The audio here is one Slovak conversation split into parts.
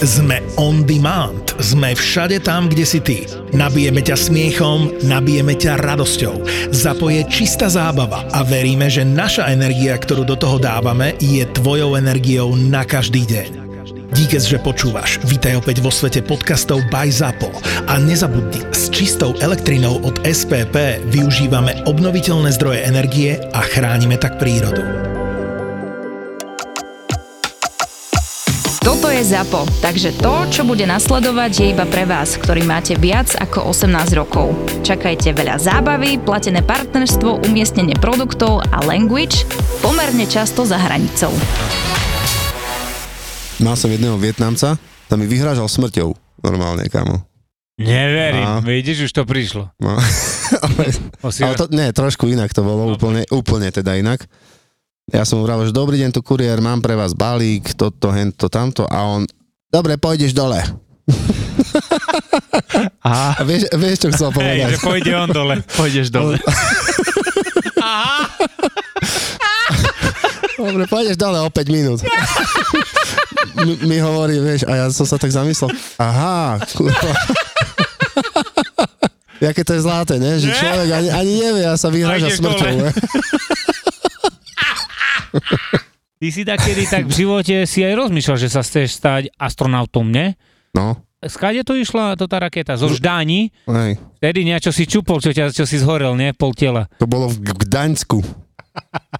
Sme on demand. Sme všade tam, kde si ty. Nabijeme ťa smiechom, nabijeme ťa radosťou. Zapoje čistá zábava a veríme, že naša energia, ktorú do toho dávame, je tvojou energiou na každý deň. Díkes, že počúvaš. Vítaj opäť vo svete podcastov by ZAPO. A nezabudni, s čistou elektrinou od SPP využívame obnoviteľné zdroje energie a chránime tak prírodu. Je ZAPO, takže to, čo bude nasledovať, je iba pre vás, ktorý máte viac ako 18 rokov. Čakajte veľa zábavy, platené partnerstvo, umiestnenie produktov a language pomerne často za hranicou. Mal som jedného Vietnamca, tam mi vyhrážal smrťou. Normálne, kamo. Neverím, a... vidíš, už to prišlo. No. ale, ale to, nie, trošku inak to bolo, no. úplne, úplne teda inak. Ja som mu vravel, že dobrý deň, tu kuriér, mám pre vás balík, toto, hento, tamto a on, dobre, pôjdeš dole. A, a vieš, vieš, čo chcel povedať? Hej, že pôjde on dole, pôjdeš dole. Aha. Dobre, pôjdeš dole o 5 minút. mi, mi hovorí, vieš, a ja som sa tak zamyslel, aha, kurva. Jaké to je zlaté, ne? Že človek ani, ani nevie a sa vyhraža smrťou. Ty si takedy tak v živote si aj rozmýšľal, že sa chceš stať astronautom, ne? No. Skade to išla to tá raketa? Zo Ždáni? Hej. Vtedy niečo si čupol, čo, ťa, čo si zhorel, ne? Pol tela. To bolo v Gdaňsku.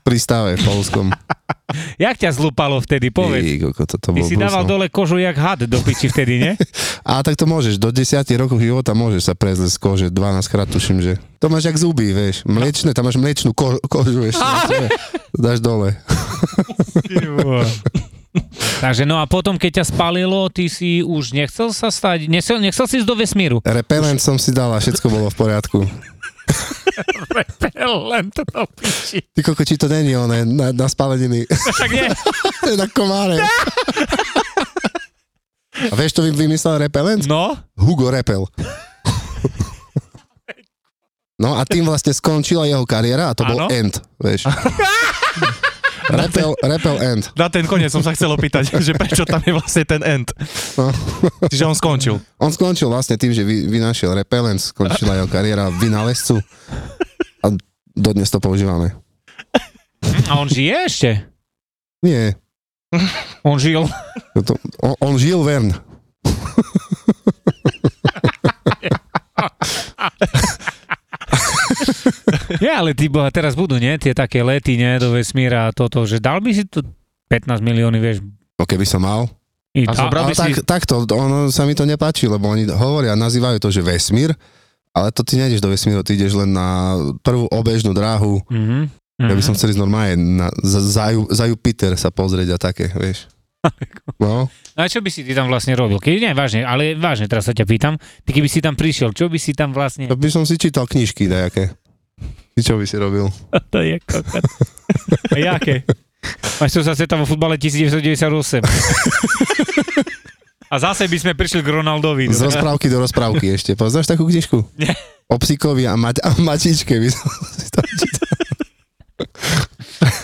Pri stave polskom. Jak ťa zlúpalo vtedy, povedz. Ty, koko, to, to Ty si dával dole kožu jak had do piči vtedy, ne? A tak to môžeš, do 10 rokov života môžeš sa prezlieť z kože, 12 krát tuším, že to máš jak zuby, vieš, mliečne, tam máš mliečnú ko- kožu ešte, dáš dole. Takže no a potom, keď ťa spalilo, ty si už nechcel sa stať, nechcel, nechcel si ísť do vesmíru. Repelent už... som si dal a všetko bolo v poriadku. Repelent to piči. Ty koko, či to není oné, na, na spaleniny. Tak nie. to je na komáre. a vieš, to vymyslel repelent? No. Hugo Repel. No a tým vlastne skončila jeho kariéra a to ano? bol end, vieš. Repel, repel end. Na ten koniec som sa chcel opýtať, že prečo tam je vlastne ten end. No. Čiže on skončil. On skončil vlastne tým, že vy, vynašiel repelent, skončila jeho kariéra vynálezcu dodnes to používame. A on žije ešte? Nie. On žil? To, on, on žil Vern. Nie, ale ty boha, teraz budú, nie? Tie také lety, nie? Do vesmíra a toto, že dal by si tu 15 milióny, vieš? No keby som mal. I a zobral by si... tak, takto, ono sa mi to nepáči, lebo oni hovoria, nazývajú to, že vesmír, ale to ty nejdeš do vesmíru, ty ideš len na prvú obežnú dráhu. Mm-hmm. Ja by som chcel ísť normálne na, za, za, za Jupiter sa pozrieť a také, vieš. No. A čo by si ty tam vlastne robil? Keď nie, vážne, ale vážne, teraz sa ťa pýtam. Ty keby si tam prišiel, čo by si tam vlastne... To by som si čítal knižky nejaké. Ty čo by si robil? to je kokot. A jaké? Máš sa sveta vo futbale 1998. A zase by sme prišli k Ronaldovi. Z rozprávky do rozprávky ešte. Poznáš takú knižku? Nie. O psíkovi a, mať, a matičke by som si tam čítal.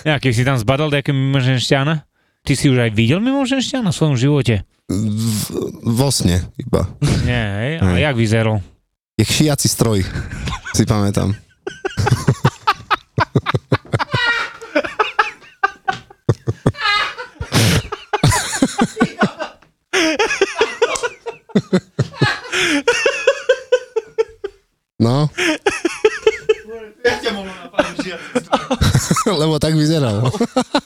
Ja, keď si tam zbadal nejaké mimoženšťana? Ty si už aj videl mimoženšťana v svojom živote? V, vo sne iba. Nie, hej? A jak vyzeral? Je šiaci stroj, si pamätám. No. Ja ťa mohol napadnúť, Lebo tak vyzeral.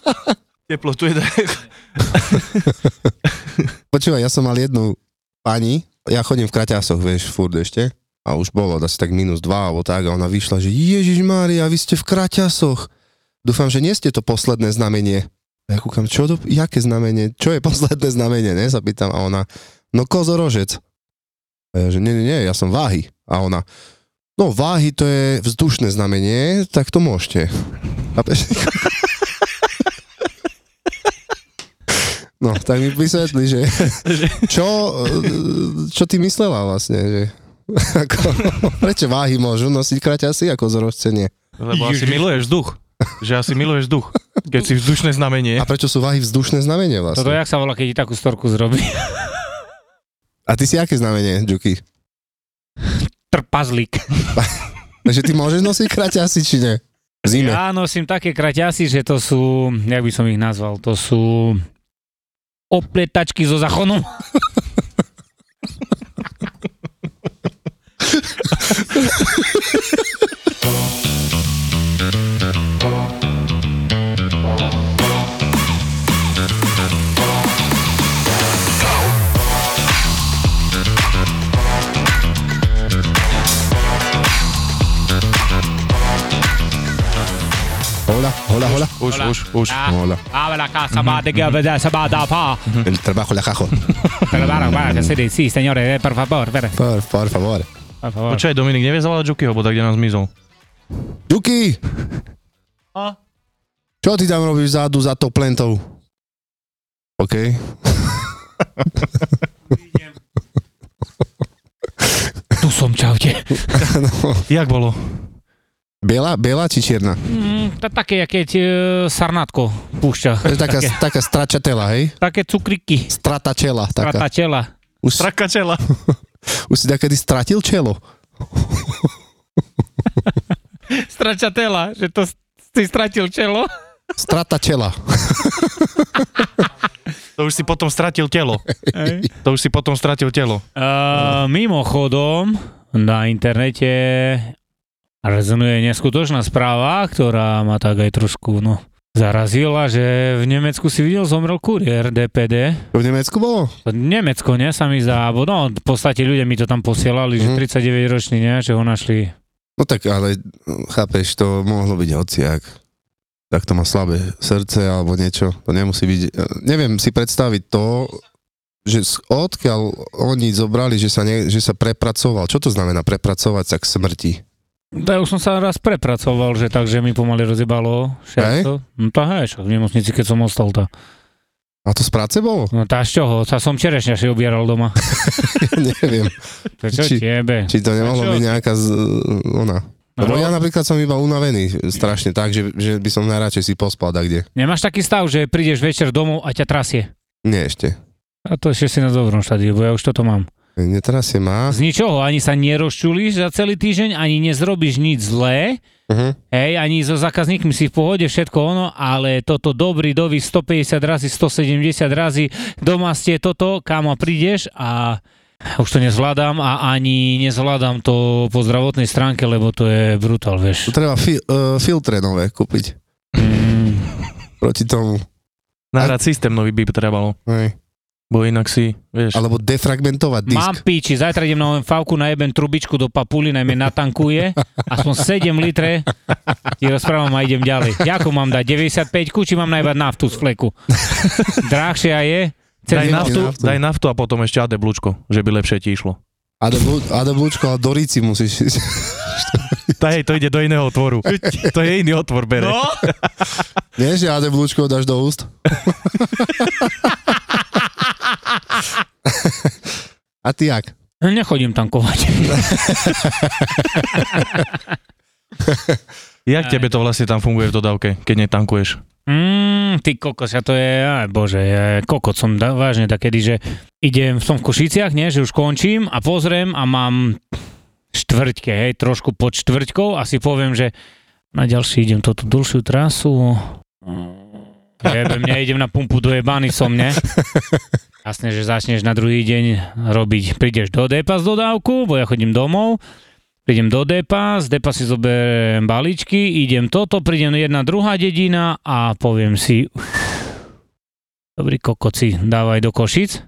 Teplo tu je Počúvaj, ja som mal jednu pani, ja chodím v kraťasoch, vieš, furt ešte a už bolo asi tak minus 2 alebo tak a ona vyšla, že Ježiš Mária, vy ste v kraťasoch. Dúfam, že nie ste to posledné znamenie. A ja kúkam, čo to, jaké znamenie, čo je posledné znamenie, ne? Zapýtam a ona, no kozorožec. A ja, že nie, nie, nie, ja som váhy. A ona, no váhy to je vzdušné znamenie, tak to môžete. A No, tak mi vysvetli, že čo, čo ty myslela vlastne, že ako, prečo váhy môžu nosiť kraťasy ako nie? Lebo asi miluješ vzduch. Že asi miluješ vzduch. Keď si vzdušné znamenie. A prečo sú váhy vzdušné znamenie vlastne? Toto jak sa volá, keď ti takú storku zrobí? A ty si aké znamenie, Juky? Trpazlík. Takže ty môžeš nosiť kraťasy, či nie? V zime. Ja nosím také kraťasy, že to sú, jak by som ich nazval, to sú opletačky zo zachonu. Hola, hola, hola. Už, Hola. už, už. Hola. Abre la casa, va de que se va da pa. El trabajo la cajo. Pero para, para, que se dice, sí, señores, eh, por favor, por Por, por favor. favor. Počkaj, Dominik, nevie zavolať Jukyho, bo tak kde nám zmizol. Juky! A? Čo ty tam robíš vzadu za tou plentou? OK. Tu som, čaute. Jak bolo? Biela, biela či čierna? Mm, to také, keď e, sarnátko púšťa. To je taká, Také, taká stračatela, hej? také cukriky. Strata čela. Taká. Strata čela. Už, Traka čela. už si takedy stratil čelo? Stračatela, že to si stratil čelo. Strata čela. To už si potom stratil telo. Hej. To už si potom stratil telo. Uh, mimochodom, na internete rezonuje neskutočná správa, ktorá ma tak aj trošku, no, zarazila, že v Nemecku si videl, zomrel kuriér DPD. To v Nemecku bolo? Nemecko, ne, sa mi zdá, no, v podstate ľudia mi to tam posielali, Mhm. že 39 ročný, ne, že ho našli. No tak ale, chápeš, to mohlo byť hociak. Tak to má slabé srdce alebo niečo. To nemusí byť... Neviem si predstaviť to, že odkiaľ oni zobrali, že sa, ne, že sa prepracoval. Čo to znamená prepracovať sa k smrti? Ja už som sa raz prepracoval, že takže mi pomaly rozjebalo všetko. No to hej, však v nemocnici, keď som ostal to. A to z práce bolo? No tá z čoho? Sa som čerešňa si obieral doma. Ja neviem. To čo Či- tiebe? Či to nemohlo byť nejaká z, ona. Lebo No. ja napríklad som iba unavený strašne tak, že, že by som najradšej si pospal kde. Nemáš taký stav, že prídeš večer domov a ťa trasie? Nie ešte. A to ešte si na dobrom štádiu, bo ja už toto mám. Netrasie má. Z ničoho, ani sa nerozčulíš za celý týždeň, ani nezrobíš nič zlé, Uh-huh. hej, ani so zákazníkmi si v pohode, všetko ono, ale toto dobrý dovy 150 razy, 170 razy, doma ste toto, kamo prídeš a už to nezvládam a ani nezvládam to po zdravotnej stránke, lebo to je brutál, Tu vieš. treba fi- uh, filtre nové kúpiť Mm, proti tomu. Nahrať systém nový by trebalo. Hej. Bo inak si, vieš. Alebo defragmentovať disk. Mám píči, zajtra idem na OMV, najebem trubičku do papuli, najmä natankuje, aspoň 7 litre, ti rozprávam a idem ďalej. Ako mám dať, 95 či mám najbať naftu z fleku? Drahšia je, Daj naftu, naftu. daj naftu a potom ešte AD blúčko, že by lepšie ti išlo. A do, blu- a do blúčko, ale do ríci musíš. Tá, hej, to ide do iného otvoru. to je iný otvor, bere. No, Nie, že AD blúčko dáš do úst. a ty jak? nechodím tankovať. Jak tebe to vlastne tam funguje v dodávke, keď netankuješ? Mm, ty kokos, ja to je, aj bože, ja kokot som da, vážne takedy, že idem, som v Košiciach, nie, že už končím a pozriem a mám štvrťke, hej, trošku pod štvrťkou a si poviem, že na ďalší idem toto dlhšiu trasu. Jebem, ja idem na pumpu dojebány som, ne? Jasne, že začneš na druhý deň robiť, prídeš do depa z dodávku, bo ja chodím domov, prídem do depa, z depa si zoberiem balíčky, idem toto, prídem jedna druhá dedina a poviem si, "Uf, dobrý kokoci, dávaj do Košic,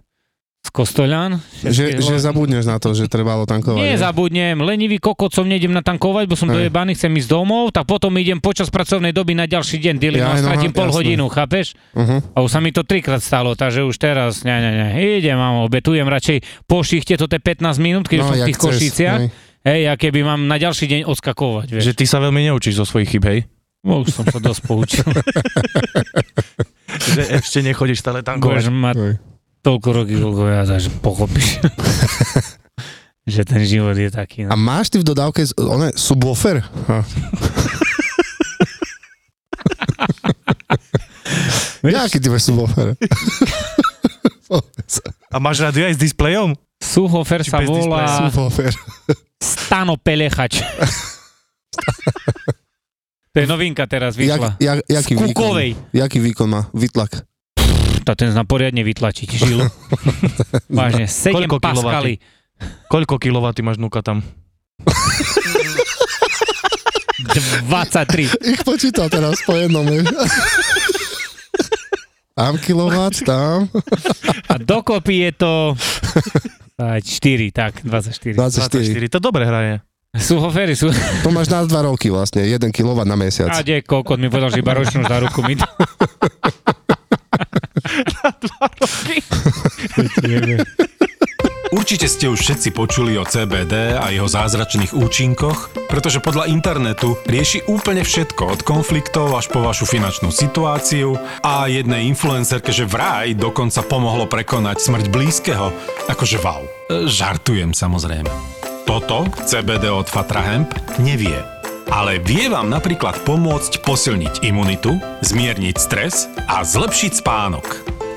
Kostoľan. Že, že zabudneš na to, že trebalo tankovať. Nie ne? zabudnem, lenivý kokot som nejdem natankovať, bo som Hej. dojebaný, chcem ísť domov, tak potom idem počas pracovnej doby na ďalší deň, dealing Ja, a no, stratím pol jasné. hodinu, chápeš? Uh-huh. A už sa mi to trikrát stalo, takže už teraz, ne, ne, ne, idem, mám, obetujem radšej po šichte, je 15 minút, keď už som v No, jak tých chceš, Košiciach, hej. hej, a keby mám na ďalší deň odskakovať, vieš. Že ty sa veľmi neučíš zo svojich chyb, hej? No, už som sa dosť poučil. Že ešte nechodíš stále tankovať. Hej. Toľko roky, koľko ja, takže pochopíš. že ten život je taký. A No. máš ty v dodávke one, subwoofer? Jaký ty máš subwoofer? A máš rádio aj s displejom? Suhofer sa volá Super. Stano Pelechač. to je novinka teraz Jak, vyšla. jak, jaký Z výkon? Jaký výkon má? Vytlak. To ten zna poriadne vytlačiť žilu. Vážne, 7 Koľko paskali. Koľko kilowaty máš nuka tam? 23. Ich počítal teraz po jednom. Tam kilowatt, tam. A dokopy je to 4, tak, 24. 24. 24. To dobre hraje. Sú hofery, sú... To máš na 2 roky vlastne, 1 kW na mesiac. A kde kokot mi povedal, že iba ročnú záruku mi to. Určite ste už všetci počuli o CBD a jeho zázračných účinkoch, pretože podľa internetu rieši úplne všetko od konfliktov až po vašu finančnú situáciu a jednej influencerke, že vraj dokonca pomohlo prekonať smrť blízkeho. Akože wow. Žartujem samozrejme. Toto CBD od Fatra Hemp nevie. Ale vie vám napríklad pomôcť posilniť imunitu, zmierniť stres a zlepšiť spánok.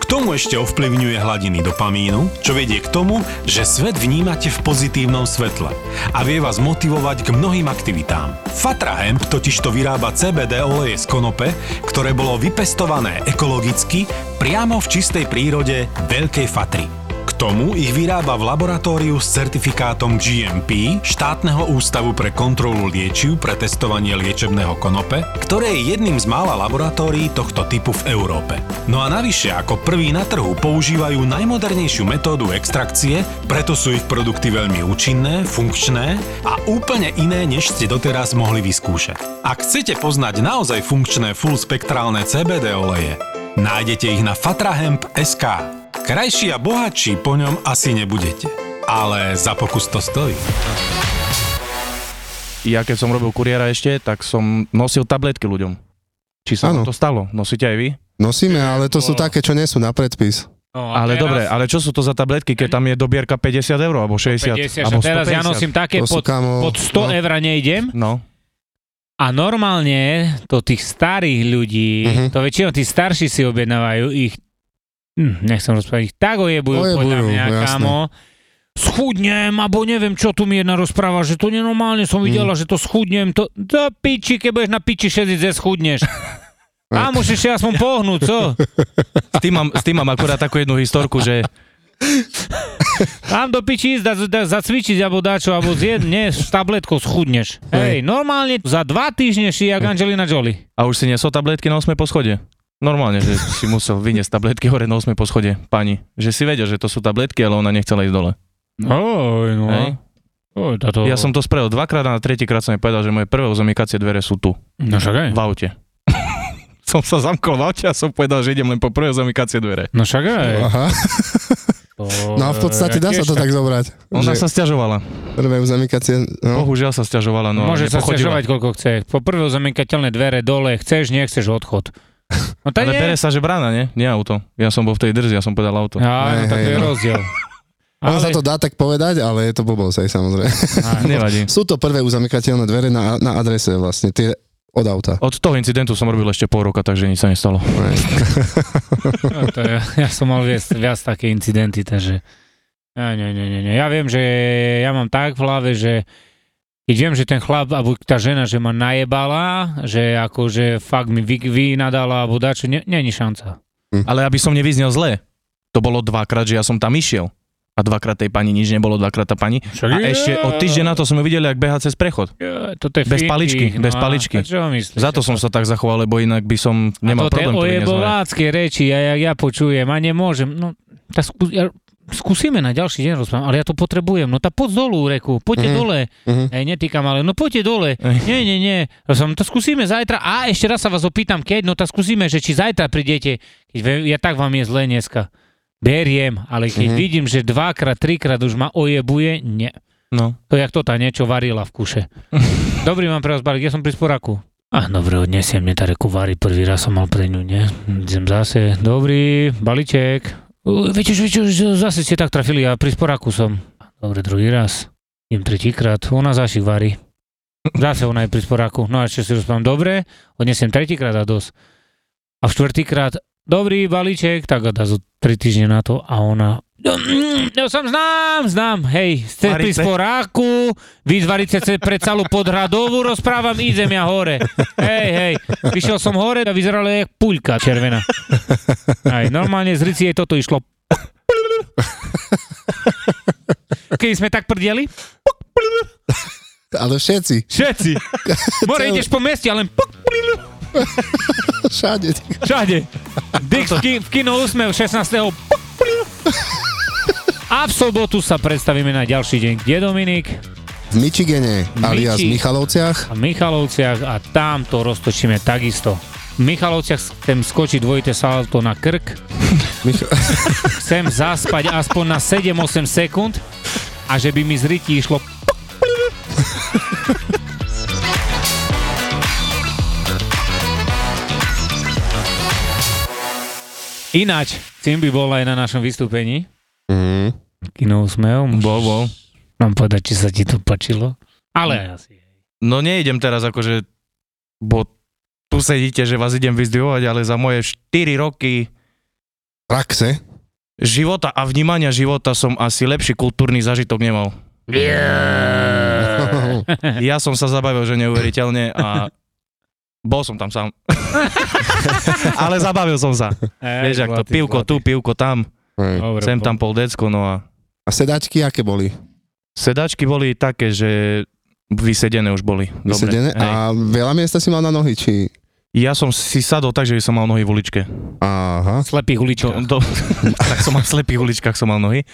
K tomu ešte ovplyvňuje hladiny dopamínu, čo vedie k tomu, že svet vnímate v pozitívnom svetle a vie vás motivovať k mnohým aktivitám. Fatra Hemp totižto vyrába CBD oleje z konope, ktoré bolo vypestované ekologicky priamo v čistej prírode Veľkej Fatry. K tomu ich vyrába v laboratóriu s certifikátom GMP štátneho ústavu pre kontrolu liečiv pre testovanie liečebného konope, ktoré je jedným z mála laboratórií tohto typu v Európe. No a navyše ako prvý na trhu používajú najmodernejšiu metódu extrakcie, preto sú ich produkty veľmi účinné, funkčné a úplne iné, než ste doteraz mohli vyskúšať. Ak chcete poznať naozaj funkčné full spektrálne CBD oleje, nájdete ich na fatrahemp.sk. Krajší a bohatší po ňom asi nebudete. Ale za pokus to stojí. Ja keď som robil kuriéra ešte, tak som nosil tabletky ľuďom. Či sa to stalo? Nosíte aj vy? Nosíme, ale to sú Bolo. také, čo nie sú na predpis. No, Ale teraz- dobre, ale čo sú to za tabletky, keď tam je dobierka 50 eur, alebo 60, 50, alebo a teraz ja 150? nosím také, pod, kamo, pod 100 no. eur nejdem No, a normálne to tých starých ľudí, Mhm. to väčšinou tí starší si objednávajú ich, hm, nechcem rozprávať, tak ojebujú, Ojebujú, podľa mňa, jasné. kámo. Schudnem, alebo neviem, čo tu mi jedna rozpráva, že to nenormálne som videla, Mhm. že to schudnem, to, to piči, keď budeš na piči šediť, schudneš. A musíš si aspoň pohnúť, co? s tým, mám, s tým mám akurát takú jednu historku, že Tam do piči ísť, da, da, zacvičiť, alebo dačo, alebo zjed, nie, s tabletkou schudneš. Hej, normálne za dva týždne si jak Angelina Jolie. a už si nesol tabletky na 8 poschodie. Normálne, že si musel vyniesť tabletky hore na 8 poschodie, pani. Že si vedel, že to sú tabletky, ale ona nechcela ísť dole. Oj, no. Hej. Oj, táto... Ja som to spravil dvakrát a na tretíkrát som jej povedal, že moje prvé zamykacie dvere sú tu, No však aj. v aute. som sa zamkol v aute a som povedal, že idem len po prvé zamykacie dvere. No však aj. Aha. To, No a v podstate dá sa to tak zobrať. Ona že sa stiažovala. Prvé uzamykacie, no. Bohužiaľ sa stiažovala, no Môže sa stiažovať, koľko chce. Po prvé zamykateľné dvere dole, chceš, nechceš odchod. No to Ale nie. bere sa, že brána, nie? Nie auto. Ja som bol v tej drzi, ja som povedal auto. Á, no Hej, tak to je no. rozdiel. Ono sa to dá tak povedať, ale je to blbosť aj samozrejme. Á, Nevadí. Sú to prvé uzamykateľné dvere na, na adrese vlastne, tie od auta. Od toho incidentu som robil ešte pol roka, takže nič sa nestalo. No, to je, ja som mal viac, viac také incidenty, takže... Ja, nie, nie, nie, nie. Ja viem, že ja mám tak v hlave, že keď viem, že ten chlap, alebo tá žena, že ma najebala, že akože fakt mi vy, vynadala, alebo dačo, nie, nie je šanca. Ale aby som nevyznel zle, to bolo dvakrát, že ja som tam išiel. A dvakrát tej pani nič nebolo, dvakrát tá pani. Však A ešte od týždeň na to sme videli, ak beha cez prechod. Ja, toto je Bez finty, paličky, bez a- paličky. a Čo myslíš? Za to som sa tak zachoval, lebo inak by som nemal a to problém. je to ojebovácké reči, a jak ja počujem, a nemôžem. No, tá skú, ja, skúsime na ďalší deň rozprávať, ale ja to potrebujem. No tá poď dolu, reku, poďte Mhm. dole. Mhm. Ej, netýkam, ale no poďte dole. Ej. Nie, nie, nie. Som, to skúsime zajtra. A ešte raz sa vás opýtam, keď, no tak skúsime, že či zajtra prídete. Keď ja tak vám je zle dneska. Beriem, ale keď Mhm. vidím, že dvakrát, trikrát už ma ojebuje, nie. No. To jak to tá niečo varila v kuše. Dobrý mám pre vás balík, ja som pri sporaku. A dobre, odnesiem mne tá reku varí, prvý raz som mal pre ňu, nie? Idem zase, dobrý, balíček. Viete, že, viete, že zase ste tak trafili, ja pri sporaku som. Dobre, druhý raz. Idem tretíkrát, ona zašik varí. Zase ona je pri sporaku. No a ešte si rozprávam, dobre, odnesiem tretíkrát a dosť. A štvrtýkrát, dobrý balíček, tak a dá zo tri týždne na to a ona No, mm, ja som znám, znám, hej, ste pri sporáku, vyzvariť sa pre celú podhradovú, rozprávam, idem ja hore. Hej, hej, vyšiel som hore a vyzeralo jak puľka červená. Aj normálne z rici jej toto išlo. Keď sme tak prdieli, Ale všetci, všetci. More, ideš po meste, ale len všade. Všade. Ki- v kino Úsmev 16. A v sobotu sa predstavíme na ďalší deň. Kde Dominik? V Michigane, alias Michi. Michalovciach. A v Michalovciach a tam to roztočíme takisto. V Michalovciach chcem skočiť dvojité salto na krk, Mich- chcem zaspať aspoň na 7-8 sekúnd a že by mi z ryti išlo Ináč, tým by bol aj na našom vystúpení. Mhm. Kino Úsmev. Bol, bol. Mám povedať, či sa ti to páčilo. Ale asi. No neidem teraz akože, bo tu sedíte, že vás idem vyzdvihovať, ale za moje 4 roky Praxe. života a vnímania života som asi lepší kultúrny zažitok nemal. Ja som sa zabavil, že neuveriteľne a bol som tam sám. ale zabavil som sa. Vieš, ak to pivko tu, pivko tam, Hej. Dobre, sem tam pol decko, no a A sedačky aké boli? sedačky boli také, že vysedené už boli. Dobre. Vysedené? Hej. A veľa miesta si mal na nohy, či... Ja som si sadol tak, že som mal nohy v uličke. Aha. Slepých To, uličkách. do, tak som mal v slepých uličkách som mal nohy.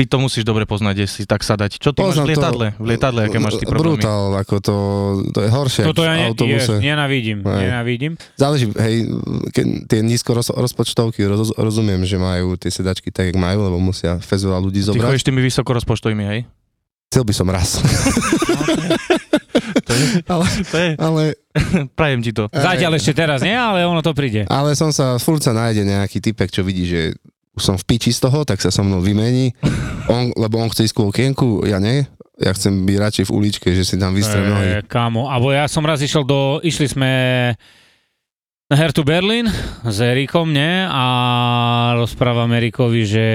Ty to musíš dobre poznať, kde si tak sadať. Čo ty Poznám máš v to. lietadle? V lietadle, aké máš ty problémy? Brutál, ako to, to je horšie Toto ja ne, autobuse. je, nenavidím. Hej. Nenavidím. Záleží, hej, keď tie nízko roz, rozpočtovky, roz, rozumiem, že majú tie sedačky tak, jak majú, lebo musia fez veľa ľudí Ty zobrať. chodíš tými vysokorozpočtovými, hej? Chcel by som raz. To je, ale, to je, ale, prajem ti to. Zatiaľ ešte teraz nie, ale ono to príde. ale som sa, furt sa nájde nejaký typek, čo vidí, že už som v piči z toho, tak sa so mnou vymení, on, lebo on chce ísť ku okienku, ja nie. Ja chcem byť radšej v uličke, že si tam vystrem nohy. E, kámo, alebo ja som raz išiel do, išli sme na Hertu Berlin s Erikom, ne? A rozprávam Erikovi, že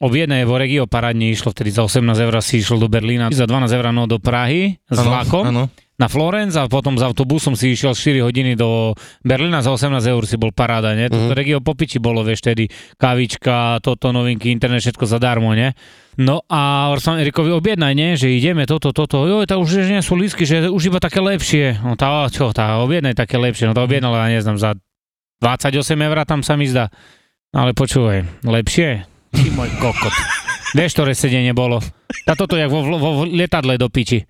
o jednej vo regio parádne išlo, vtedy za 18 eur si išiel do Berlína, za 12 eur no do Prahy s Áno, vlakom Áno. Na Florence a potom s autobusom si išiel 4 hodiny do Berlína, za 18 eur si bol paráda, ne? Toto Mhm. regio popiči bolo, vieš, vtedy kavička, toto, novinky, internet, všetko zadarmo, ne? No a som Erikovi objednaj, ne, že ideme toto, toto, jo, to už nie sú lísky, že už iba také lepšie. No tá, čo, tá, objednaj také lepšie, no to objednala, ja neznám, za 28 eur tam sa mi zdá. Ale počúvaj, lepšie? Ty môj kokot. Vieš, ktoré sedenie bolo? A toto jak vo, vo, vo lietadle do piči.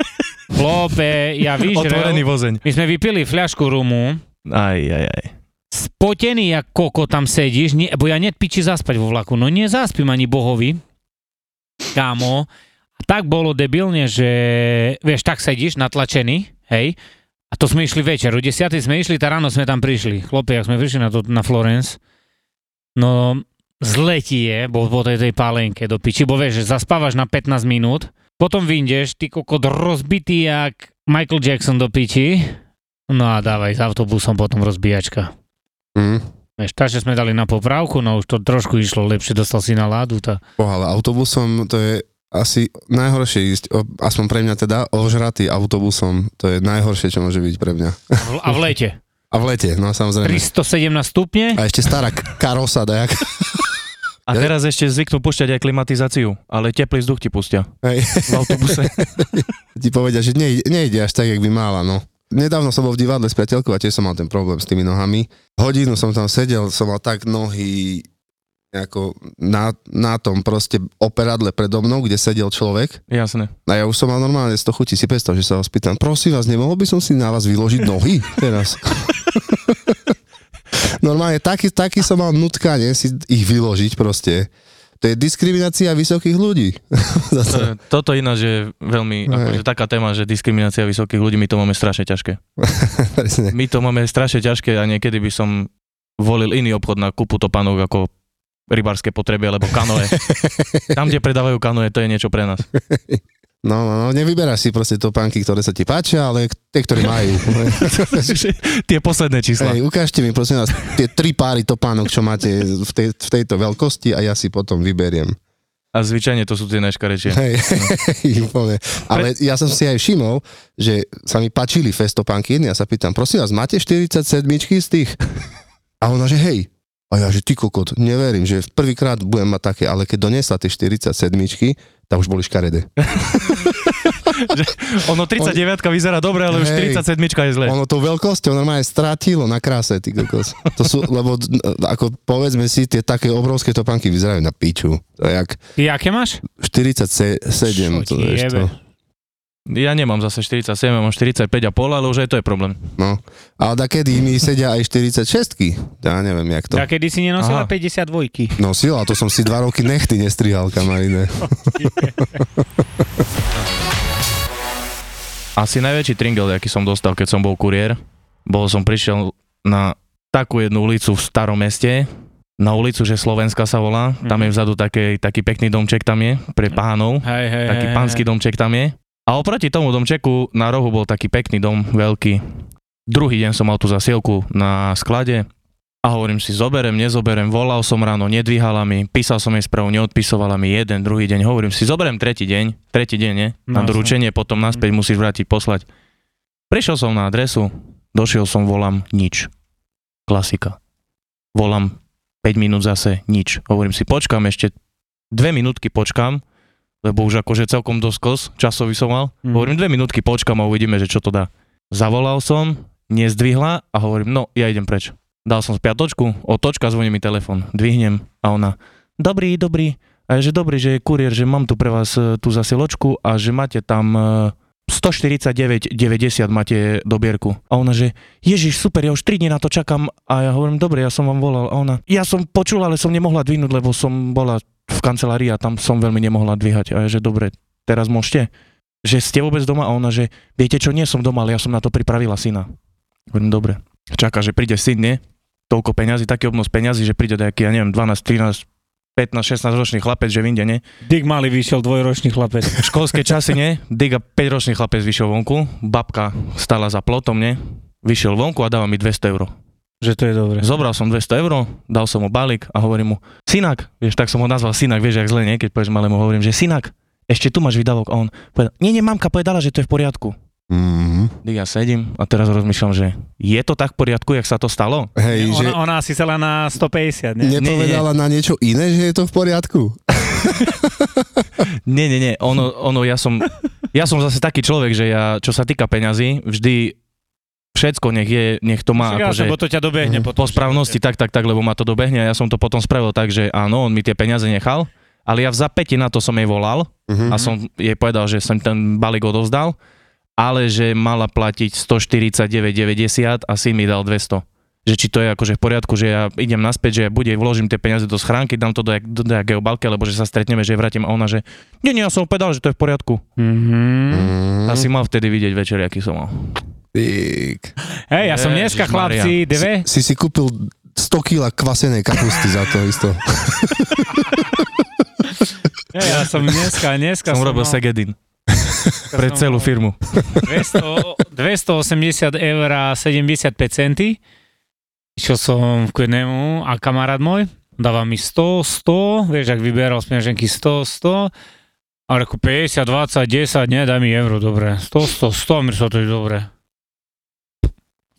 Klope, ja Otvorený vyžrel. vozeň. My sme vypili fľašku rumu, Aj, aj, aj. spotený jak koko tam sedíš, nie, bo ja net piči zaspať vo vlaku, no nezaspím ani bohovi, kámo, a tak bolo debilne, že vieš, tak sedíš natlačený, hej, a to sme išli večer, o 10 sme išli, tá ráno sme tam prišli, chlapi, ak sme prišli na, to, na Florence, no zle ti je, bo po tej, tej pálenke do piči, bo vieš, že zaspávaš na 15 minút, potom vyjdeš, ty kokot rozbitý jak Michael Jackson do piči, no a dávaj s autobusom potom rozbíjačka. Hm. Vieš, takže sme dali na poprávku, no už to trošku išlo lepšie, dostal si na ládu. Tá. Boha, ale autobusom to je asi najhoršie ísť, o, aspoň pre mňa teda, ožratý autobusom, to je najhoršie, čo môže byť pre mňa. A v, lete. A v lete, no samozrejme. 317 stupne. A ešte stará karosa, dajak. A teraz ešte zvyknú pušťať aj klimatizáciu, ale teplý vzduch ti pustia Hej. v autobuse. Ti povedia, že nejde, nejde až tak, jak by mala, no. Nedávno som bol v divadle s priateľkou a tiež som mal ten problém s tými nohami. Hodinu som tam sedel, som mal tak nohy ako na, na tom proste operadle predo mnou, kde sedel človek. Jasné. A ja už som mal normálne z toho chuti si predstav, že sa ho spýtam, prosím vás, nemohol by som si na vás vyložiť nohy teraz? normálne taký, taký som mal nutkanie si ich vyložiť proste. To je diskriminácia vysokých ľudí. Zase. To- Toto ináč je veľmi, akože taká téma, že diskriminácia vysokých ľudí, my to máme strašne ťažké. My to máme strašne ťažké a niekedy by som volil iný obchod na kúpu topánok ako rybárske potreby alebo kanoe. Tam, kde predávajú kanoe, to je niečo pre nás. No, no, no, nevyberáš si proste topánky, ktoré sa ti páčia, ale tie, ktoré majú. tie posledné čísla. Hej, ukážte mi prosím vás tie tri páry topánok, čo máte v, tej, v tejto veľkosti a ja si potom vyberiem. A zvyčajne to sú tie najškarečie. Hej, úplne. Ale ja som si aj všimol, že sa mi páčili festopánky jedny. Ja sa pýtam, prosím vás, máte 47 z tých? A ona, že hej. A ja, že ty kokot, neverím, že prvýkrát budem mať také, ale keď donesla tie 47 tak už boli škaredé. ono 39 vyzerá dobre, ale už 47 je zle. Ono to veľkosťou normálne strátilo na kráse, ty kokos. To sú, lebo ako povedzme si, tie také obrovské topánky vyzerajú na piču. To jak... Ty aké máš? 47. Čo to, vieš, to. Ja nemám zase 47, mám 45 a pol, ale už aj to je problém. No, ale kedy mi sedia aj 46 Ja neviem, jak to. kedy si nenosila Aha. 52 Nosila, to som si dva roky nechty nestrihal, kamarine. Asi najväčší tringel, aký som dostal, keď som bol kuriér, bol som prišiel na takú jednu ulicu v starom meste, na ulicu, že Slovenska sa volá, tam je mhm. vzadu taký, taký pekný domček tam je, pre pánov, hej, hej, taký hej, pánsky hej. domček tam je a oproti tomu domčeku na rohu bol taký pekný dom, veľký. Druhý deň som mal tú zasielku na sklade a hovorím si, zoberem, nezoberem, volal som ráno, nedvíhala mi, písal som jej správu, neodpisovala mi jeden, druhý deň, hovorím si, zoberem tretí deň, tretí deň, nie? Na no, doručenie, potom naspäť musíš vrátiť, poslať. Prišiel som na adresu, došiel som, volám, nič. Klasika. Volám 5 minút zase, nič. Hovorím si, počkám ešte, dve minútky počkám, lebo už akože celkom dosť kos, časový som mal. Mm. Hovorím, dve minútky počkam a uvidíme, že čo to dá. Zavolal som, nezdvihla a hovorím, no ja idem preč. Dal som spiatočku, otočka, zvoní mi telefon, dvihnem a ona, dobrý, dobrý, a je, že dobrý, že je kurier, že mám tu pre vás e, tú zasiločku a že máte tam 149,90 e, máte dobierku. A ona, že Ježiš, super, ja už 3 dní na to čakám a ja hovorím, dobre, ja som vám volal. A ona, ja som počul, ale som nemohla dvihnúť, lebo som bola v kancelárii a tam som veľmi nemohla dvíhať. A je, že dobre, teraz môžete? Že ste vôbec doma? A ona, že viete čo, nie som doma, ale ja som na to pripravila syna. Hovorím, dobre. Čaká, že príde syn, nie? Toľko peňazí, taký obnos peňazí, že príde nejaký, ja neviem, 12, 13, 15, 16 ročný chlapec, že vyjde, nie? Dick malý vyšiel dvojročný chlapec. Školské časy, nie? Dick a 5 ročný chlapec vyšiel vonku, babka stala za plotom, nie? Vyšiel vonku a dáva mi 200 eur. Že to je dobre. Zobral som 200 eur, dal som mu balík a hovorím mu, synak, vieš, tak som ho nazval synak, vieš, jak zle, nie? Keď povieš malému, hovorím, že synak, ešte tu máš výdavok. A on povedal, nie, nie, mamka povedala, že to je v poriadku. Mm-hmm. Ja sedím a teraz rozmýšľam, že je to tak v poriadku, jak sa to stalo? Hej, ona, že... ona asi sa na 150, nie? Nepovedala nie, nie. na niečo iné, že je to v poriadku? nie, nie, nie. Ono, ono, ja som, ja som zase taký človek, že ja, čo sa týka peňazí, vždy všetko nech je, nech to má akože, to ťa dobehne potom, po správnosti, tak, tak, tak, lebo ma to dobehne a ja som to potom spravil tak, že áno, on mi tie peniaze nechal, ale ja v zapäti na to som jej volal uh-huh. a som jej povedal, že som ten balík odovzdal, ale že mala platiť 149,90 a syn mi dal 200 že či to je akože v poriadku, že ja idem naspäť, že ja bude, vložím tie peniaze do schránky, dám to do, do, do jakého balky, alebo že sa stretneme, že vrátim a ona, že nie, nie, ja som povedal, že to je v poriadku. Mm-hmm. Asi mal vtedy vidieť večer, aký som mal. Pík. Hej, ja som dneska, chlapci, dve. Si, si si kúpil 100 kg kvasenej kapusty za to isto. Hej, ja som dneska, dneska som, som robil mal... Segedin. Pre celú firmu. 200, 280 eur a 75 centy. Išiel som k jednému a kamarát môj dáva mi 100, 100, vieš, ak vyberal z 100, 100 a reku 50, 20, 10, nie, daj mi euro, dobre. 100, 100, 100, mi to je dobre.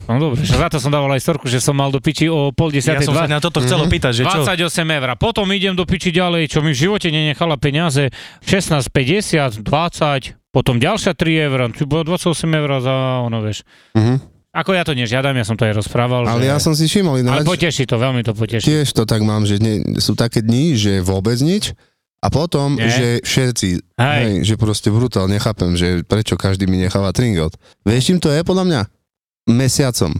No dobre, že za to som dával aj storku, že som mal do piči o pol desiatej. Ja som sa na toto chcel mm-hmm. opýtať, že čo? 28 eur. Potom idem do piči ďalej, čo mi v živote nenechala peniaze. 16,50, 20, potom ďalšia 3 eur, tu bolo 28 eur za ono, vieš. Mm-hmm. Ako ja to nežiadam, ja som to aj rozprával. Ale že... ja som si všimol ináč. Ale poteší to, veľmi to poteší. Tiež to tak mám, že nie, sú také dni, že vôbec nič. A potom, Nie? že všetci, hej. hej, že proste brutál, nechápem, že prečo každý mi necháva tringot. Vieš, čím to je podľa mňa? Mesiacom.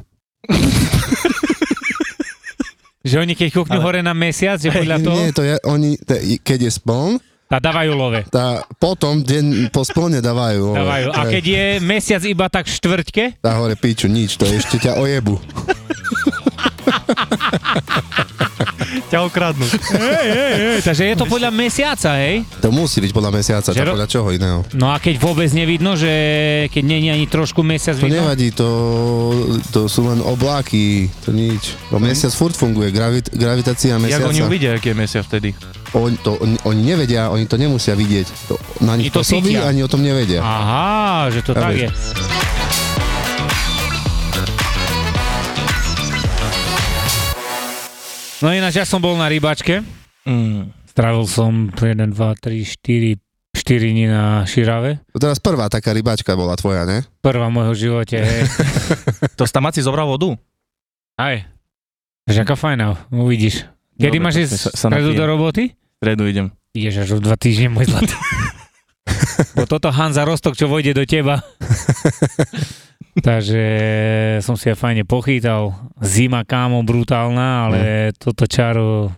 že oni keď kúknú Ale... hore na mesiac, že podľa toho... Nie, to je, oni, to, keď je spln, tá dávajú love. Tá, potom deň po splne dávajú love. Dávajú. A keď je mesiac iba tak štvrťke? Tá hore piču, nič, to ešte ťa ojebu. ťa okradnú. Hej, hej, hej, takže je to podľa mesiaca, hej? To musí byť podľa mesiaca, Že čo ro- podľa čoho iného. No a keď vôbec nevidno, že keď není ani trošku mesiac To vidno? nevadí, to, to sú len obláky, to nič. No mesiac furt funguje, gravit, gravitácia Jak mesiaca. oni uvidia, aký je mesiac vtedy? Oni, to, oni, oni nevedia, oni to nemusia vidieť. To, na nich Oni to pôsobí, ani o tom nevedia. Aha, že to Ja tak viem. je. No ináč, ja som bol na rybačke. Mm. Strávil som 1, 2, 3, 4, 4 dní na Širave. To teraz prvá taká rybačka bola tvoja, ne? Prvá v môjho živote, hej. To si tam Maci zobral vodu? Aj. Takže aká fajná, uvidíš. Kedy Dobre, máš ísť sa- sa stredu do roboty? Stredu idem. Ideš až o dva týždne, môj zlatý. Bo toto Hanza Rostok, čo vojde do teba. Takže som si aj fajne pochytal. Zima kámo brutálna, ale toto čaro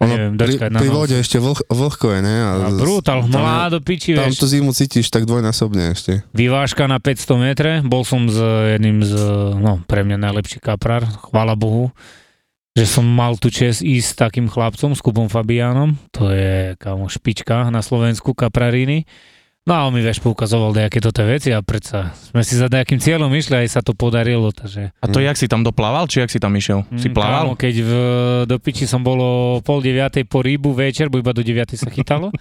sa neviem dočkať pri, na pri vode ešte vlh, vlhko je, ne? A brutál, tam, mlá do piči, tam tú zimu cítiš tak dvojnásobne ešte. Vyvážka na 500 metre, bol som s jedným z, no pre mňa najlepší kaprár, chvála Bohu, že som mal tu čest ísť s takým chlapcom, s Kubom Fabiánom, to je kámo špička na Slovensku, kapraríny. No a on mi vieš poukazoval nejaké toto veci a predsa sme si za nejakým cieľom išli, aj sa to podarilo, takže... A to jak si tam doplával, či jak si tam išiel? Si Mm, plával? Kámo, keď v, do piči som bolo pol deviatej po rybu večer, bo iba do deviatej sa chytalo.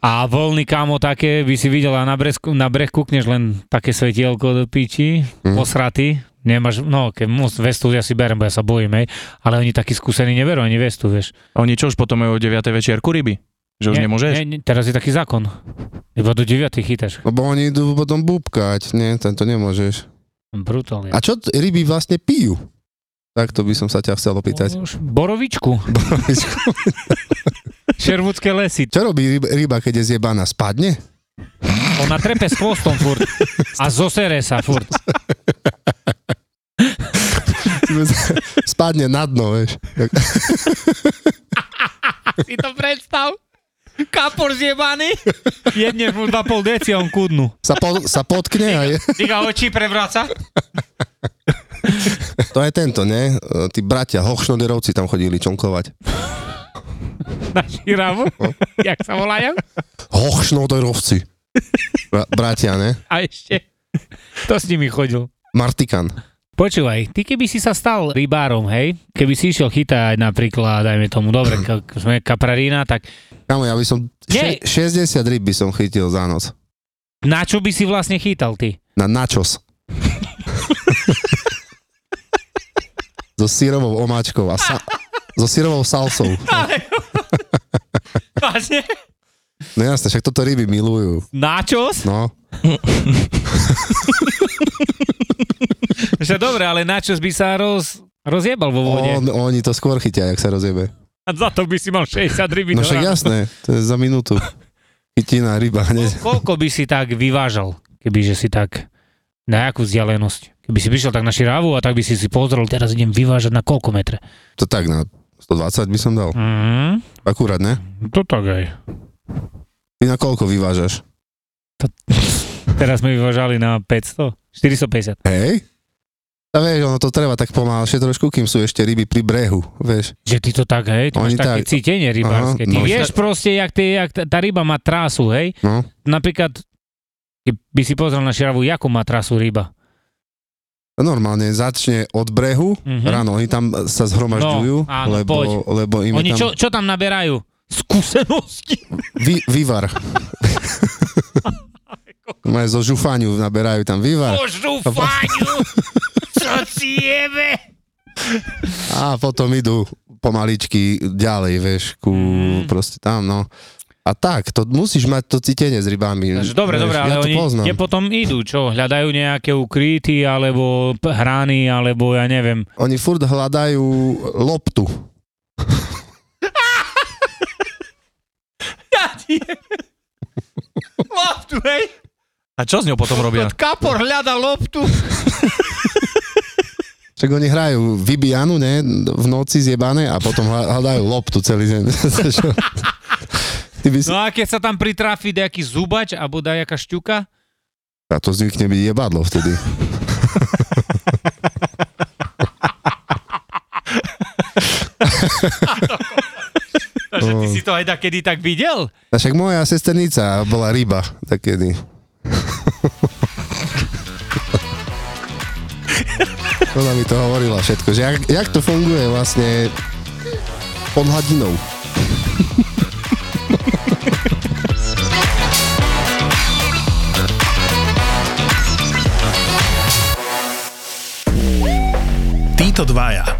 A voľný kámo také, by si videl a na, bresku, na breh kúkneš len také svetielko do piči, mm. posraty. Nemáš, no keď mus, vestu ja si berem, bo ja sa bojím, hej. Ale oni takí skúsení neberú ani vestu, vieš. A Oni čo už potom majú o 9. večierku ryby? Že už Nie, nemôžeš? Nie, nie, teraz je taký zákon. Iba do deviatej chytáš. Lebo oni idú potom búbkať, nie? Tento nemôžeš. Brutálne. A čo t- ryby vlastne pijú? Tak to by som sa ťa chcel opýtať. Už Borovičku. Šervudské lesy. Čo robí ryba, ryba keď je zjebaná? Spadne? Ona trepe s chvostom furt. A zosere sa furt. Spadne na dno, vieš. Si to predstav. Kapor zjebaný. Jedne mu 2,5 deci a on kudnú. Sa, po, sa potkne a je. Týka očí prevráca. To je tento, ne? E, Tí bratia Hochschnoderovci tam chodili čonkovať. Na širavu. Jak sa volajú? Hochschnoderovci. Bra- bratia, ne? A ešte. To s nimi chodil. Martikan. Počúvaj, ty keby si sa stal rybárom, hej, keby si išiel chytať napríklad, dajme tomu, dobre, ka, sme kaprarína, tak Kamo, ja by som... Nie. Še- 60 ryb by som chytil za noc. na čo by si vlastne chytal ty? Na načos. so sírovou omáčkou a sa, so sírovou salsou. Vážne? No jasne, však toto ryby milujú. Načos? No, Že dobre, ale načos by sa roz, rozjebal vo vode. on, oni to skôr chytia, jak sa rozjebe. A za to by si mal 60 rybí No však jasné, to je za minútu. Chytina ryba hneď. Koľko by si tak vyvážal, kebyže si tak na jakú vzdialenosť? Keby si prišiel tak na širávu a tak by si si pozrel, teraz idem vyvážať na koľko metre? To tak na 120 by som dal. Mhm, Akurát, ne? to tak aj. Ty na koľko vyvážaš? Teraz sme vyvážali na 500, 450. Hej? A vieš, ono to treba tak pomalšie trošku, kým sú ešte ryby pri brehu, vieš. Že ty to tak, hej? Ty Oni máš také tak. cítenie rybárske. Aha, Ty no. vieš proste, jak, ty, jak tá, ryba má trásu, hej? No. Napríklad, by si pozrel na širavu, jakú má trasu ryba. Normálne začne od brehu, Mhm. ráno, oni tam sa zhromažďujú, No, áno, lebo, poď. lebo im Oni tam čo, čo tam naberajú? Skúsenosti. vy, vývar. Majú zo žufáňu, naberajú tam vývar Božu fáňu! Čo si jebe? a potom idú pomaličky ďalej, vieš, ku Mm. proste tam, no. A tak, to musíš mať to cítenie s rybami. Takže dobre, vieš, dobre, ja ale to oni poznám. kde potom idú? Čo? Hľadajú nejaké ukryty, alebo hrany, alebo ja neviem. Oni furt hľadajú loptu. Ja ti Loptu, hej? A čo s ňou potom robia? Kapor hľada loptu. Však oni hrajú vybijanu, ne, v noci zjebané a potom hľa- hľadajú loptu celý deň. Ty by si... No a keď sa tam pritrafi nejaký zubač, alebo dá jaká šťuka, A to zvykne byť jebadlo vtedy. si to aj kedy tak videl? A však moja sesternica bola ryba takedy. Ona mi to hovorila všetko, že jak, jak to funguje vlastne pod hladinou. Títo dvaja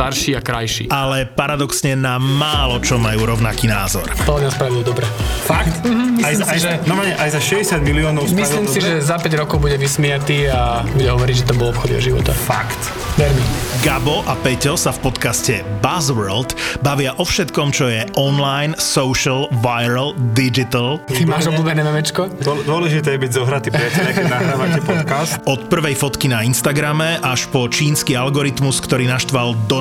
starší a krajší. ale paradoxne na málo čo majú rovnaký názor. To nás spravil dobre. Fakt? aj, za, si, aj, že- za, normálne, aj za 60 miliónov Myslím si, dobre? že za 5 rokov bude vysmiatý a bude hovoriť, že to bol obchod jeho života. Fakt. Ver mi. Gabo a Peťo sa v podcaste Buzzworld bavia o všetkom, čo je online, social, viral, digital. Ty máš obľúbené memečko? Dô- Dôležité je byť zohratý, priateľe, keď nahrávate podcast. Od prvej fotky na Instagrame až po čínsky algoritmus, ktorý naštval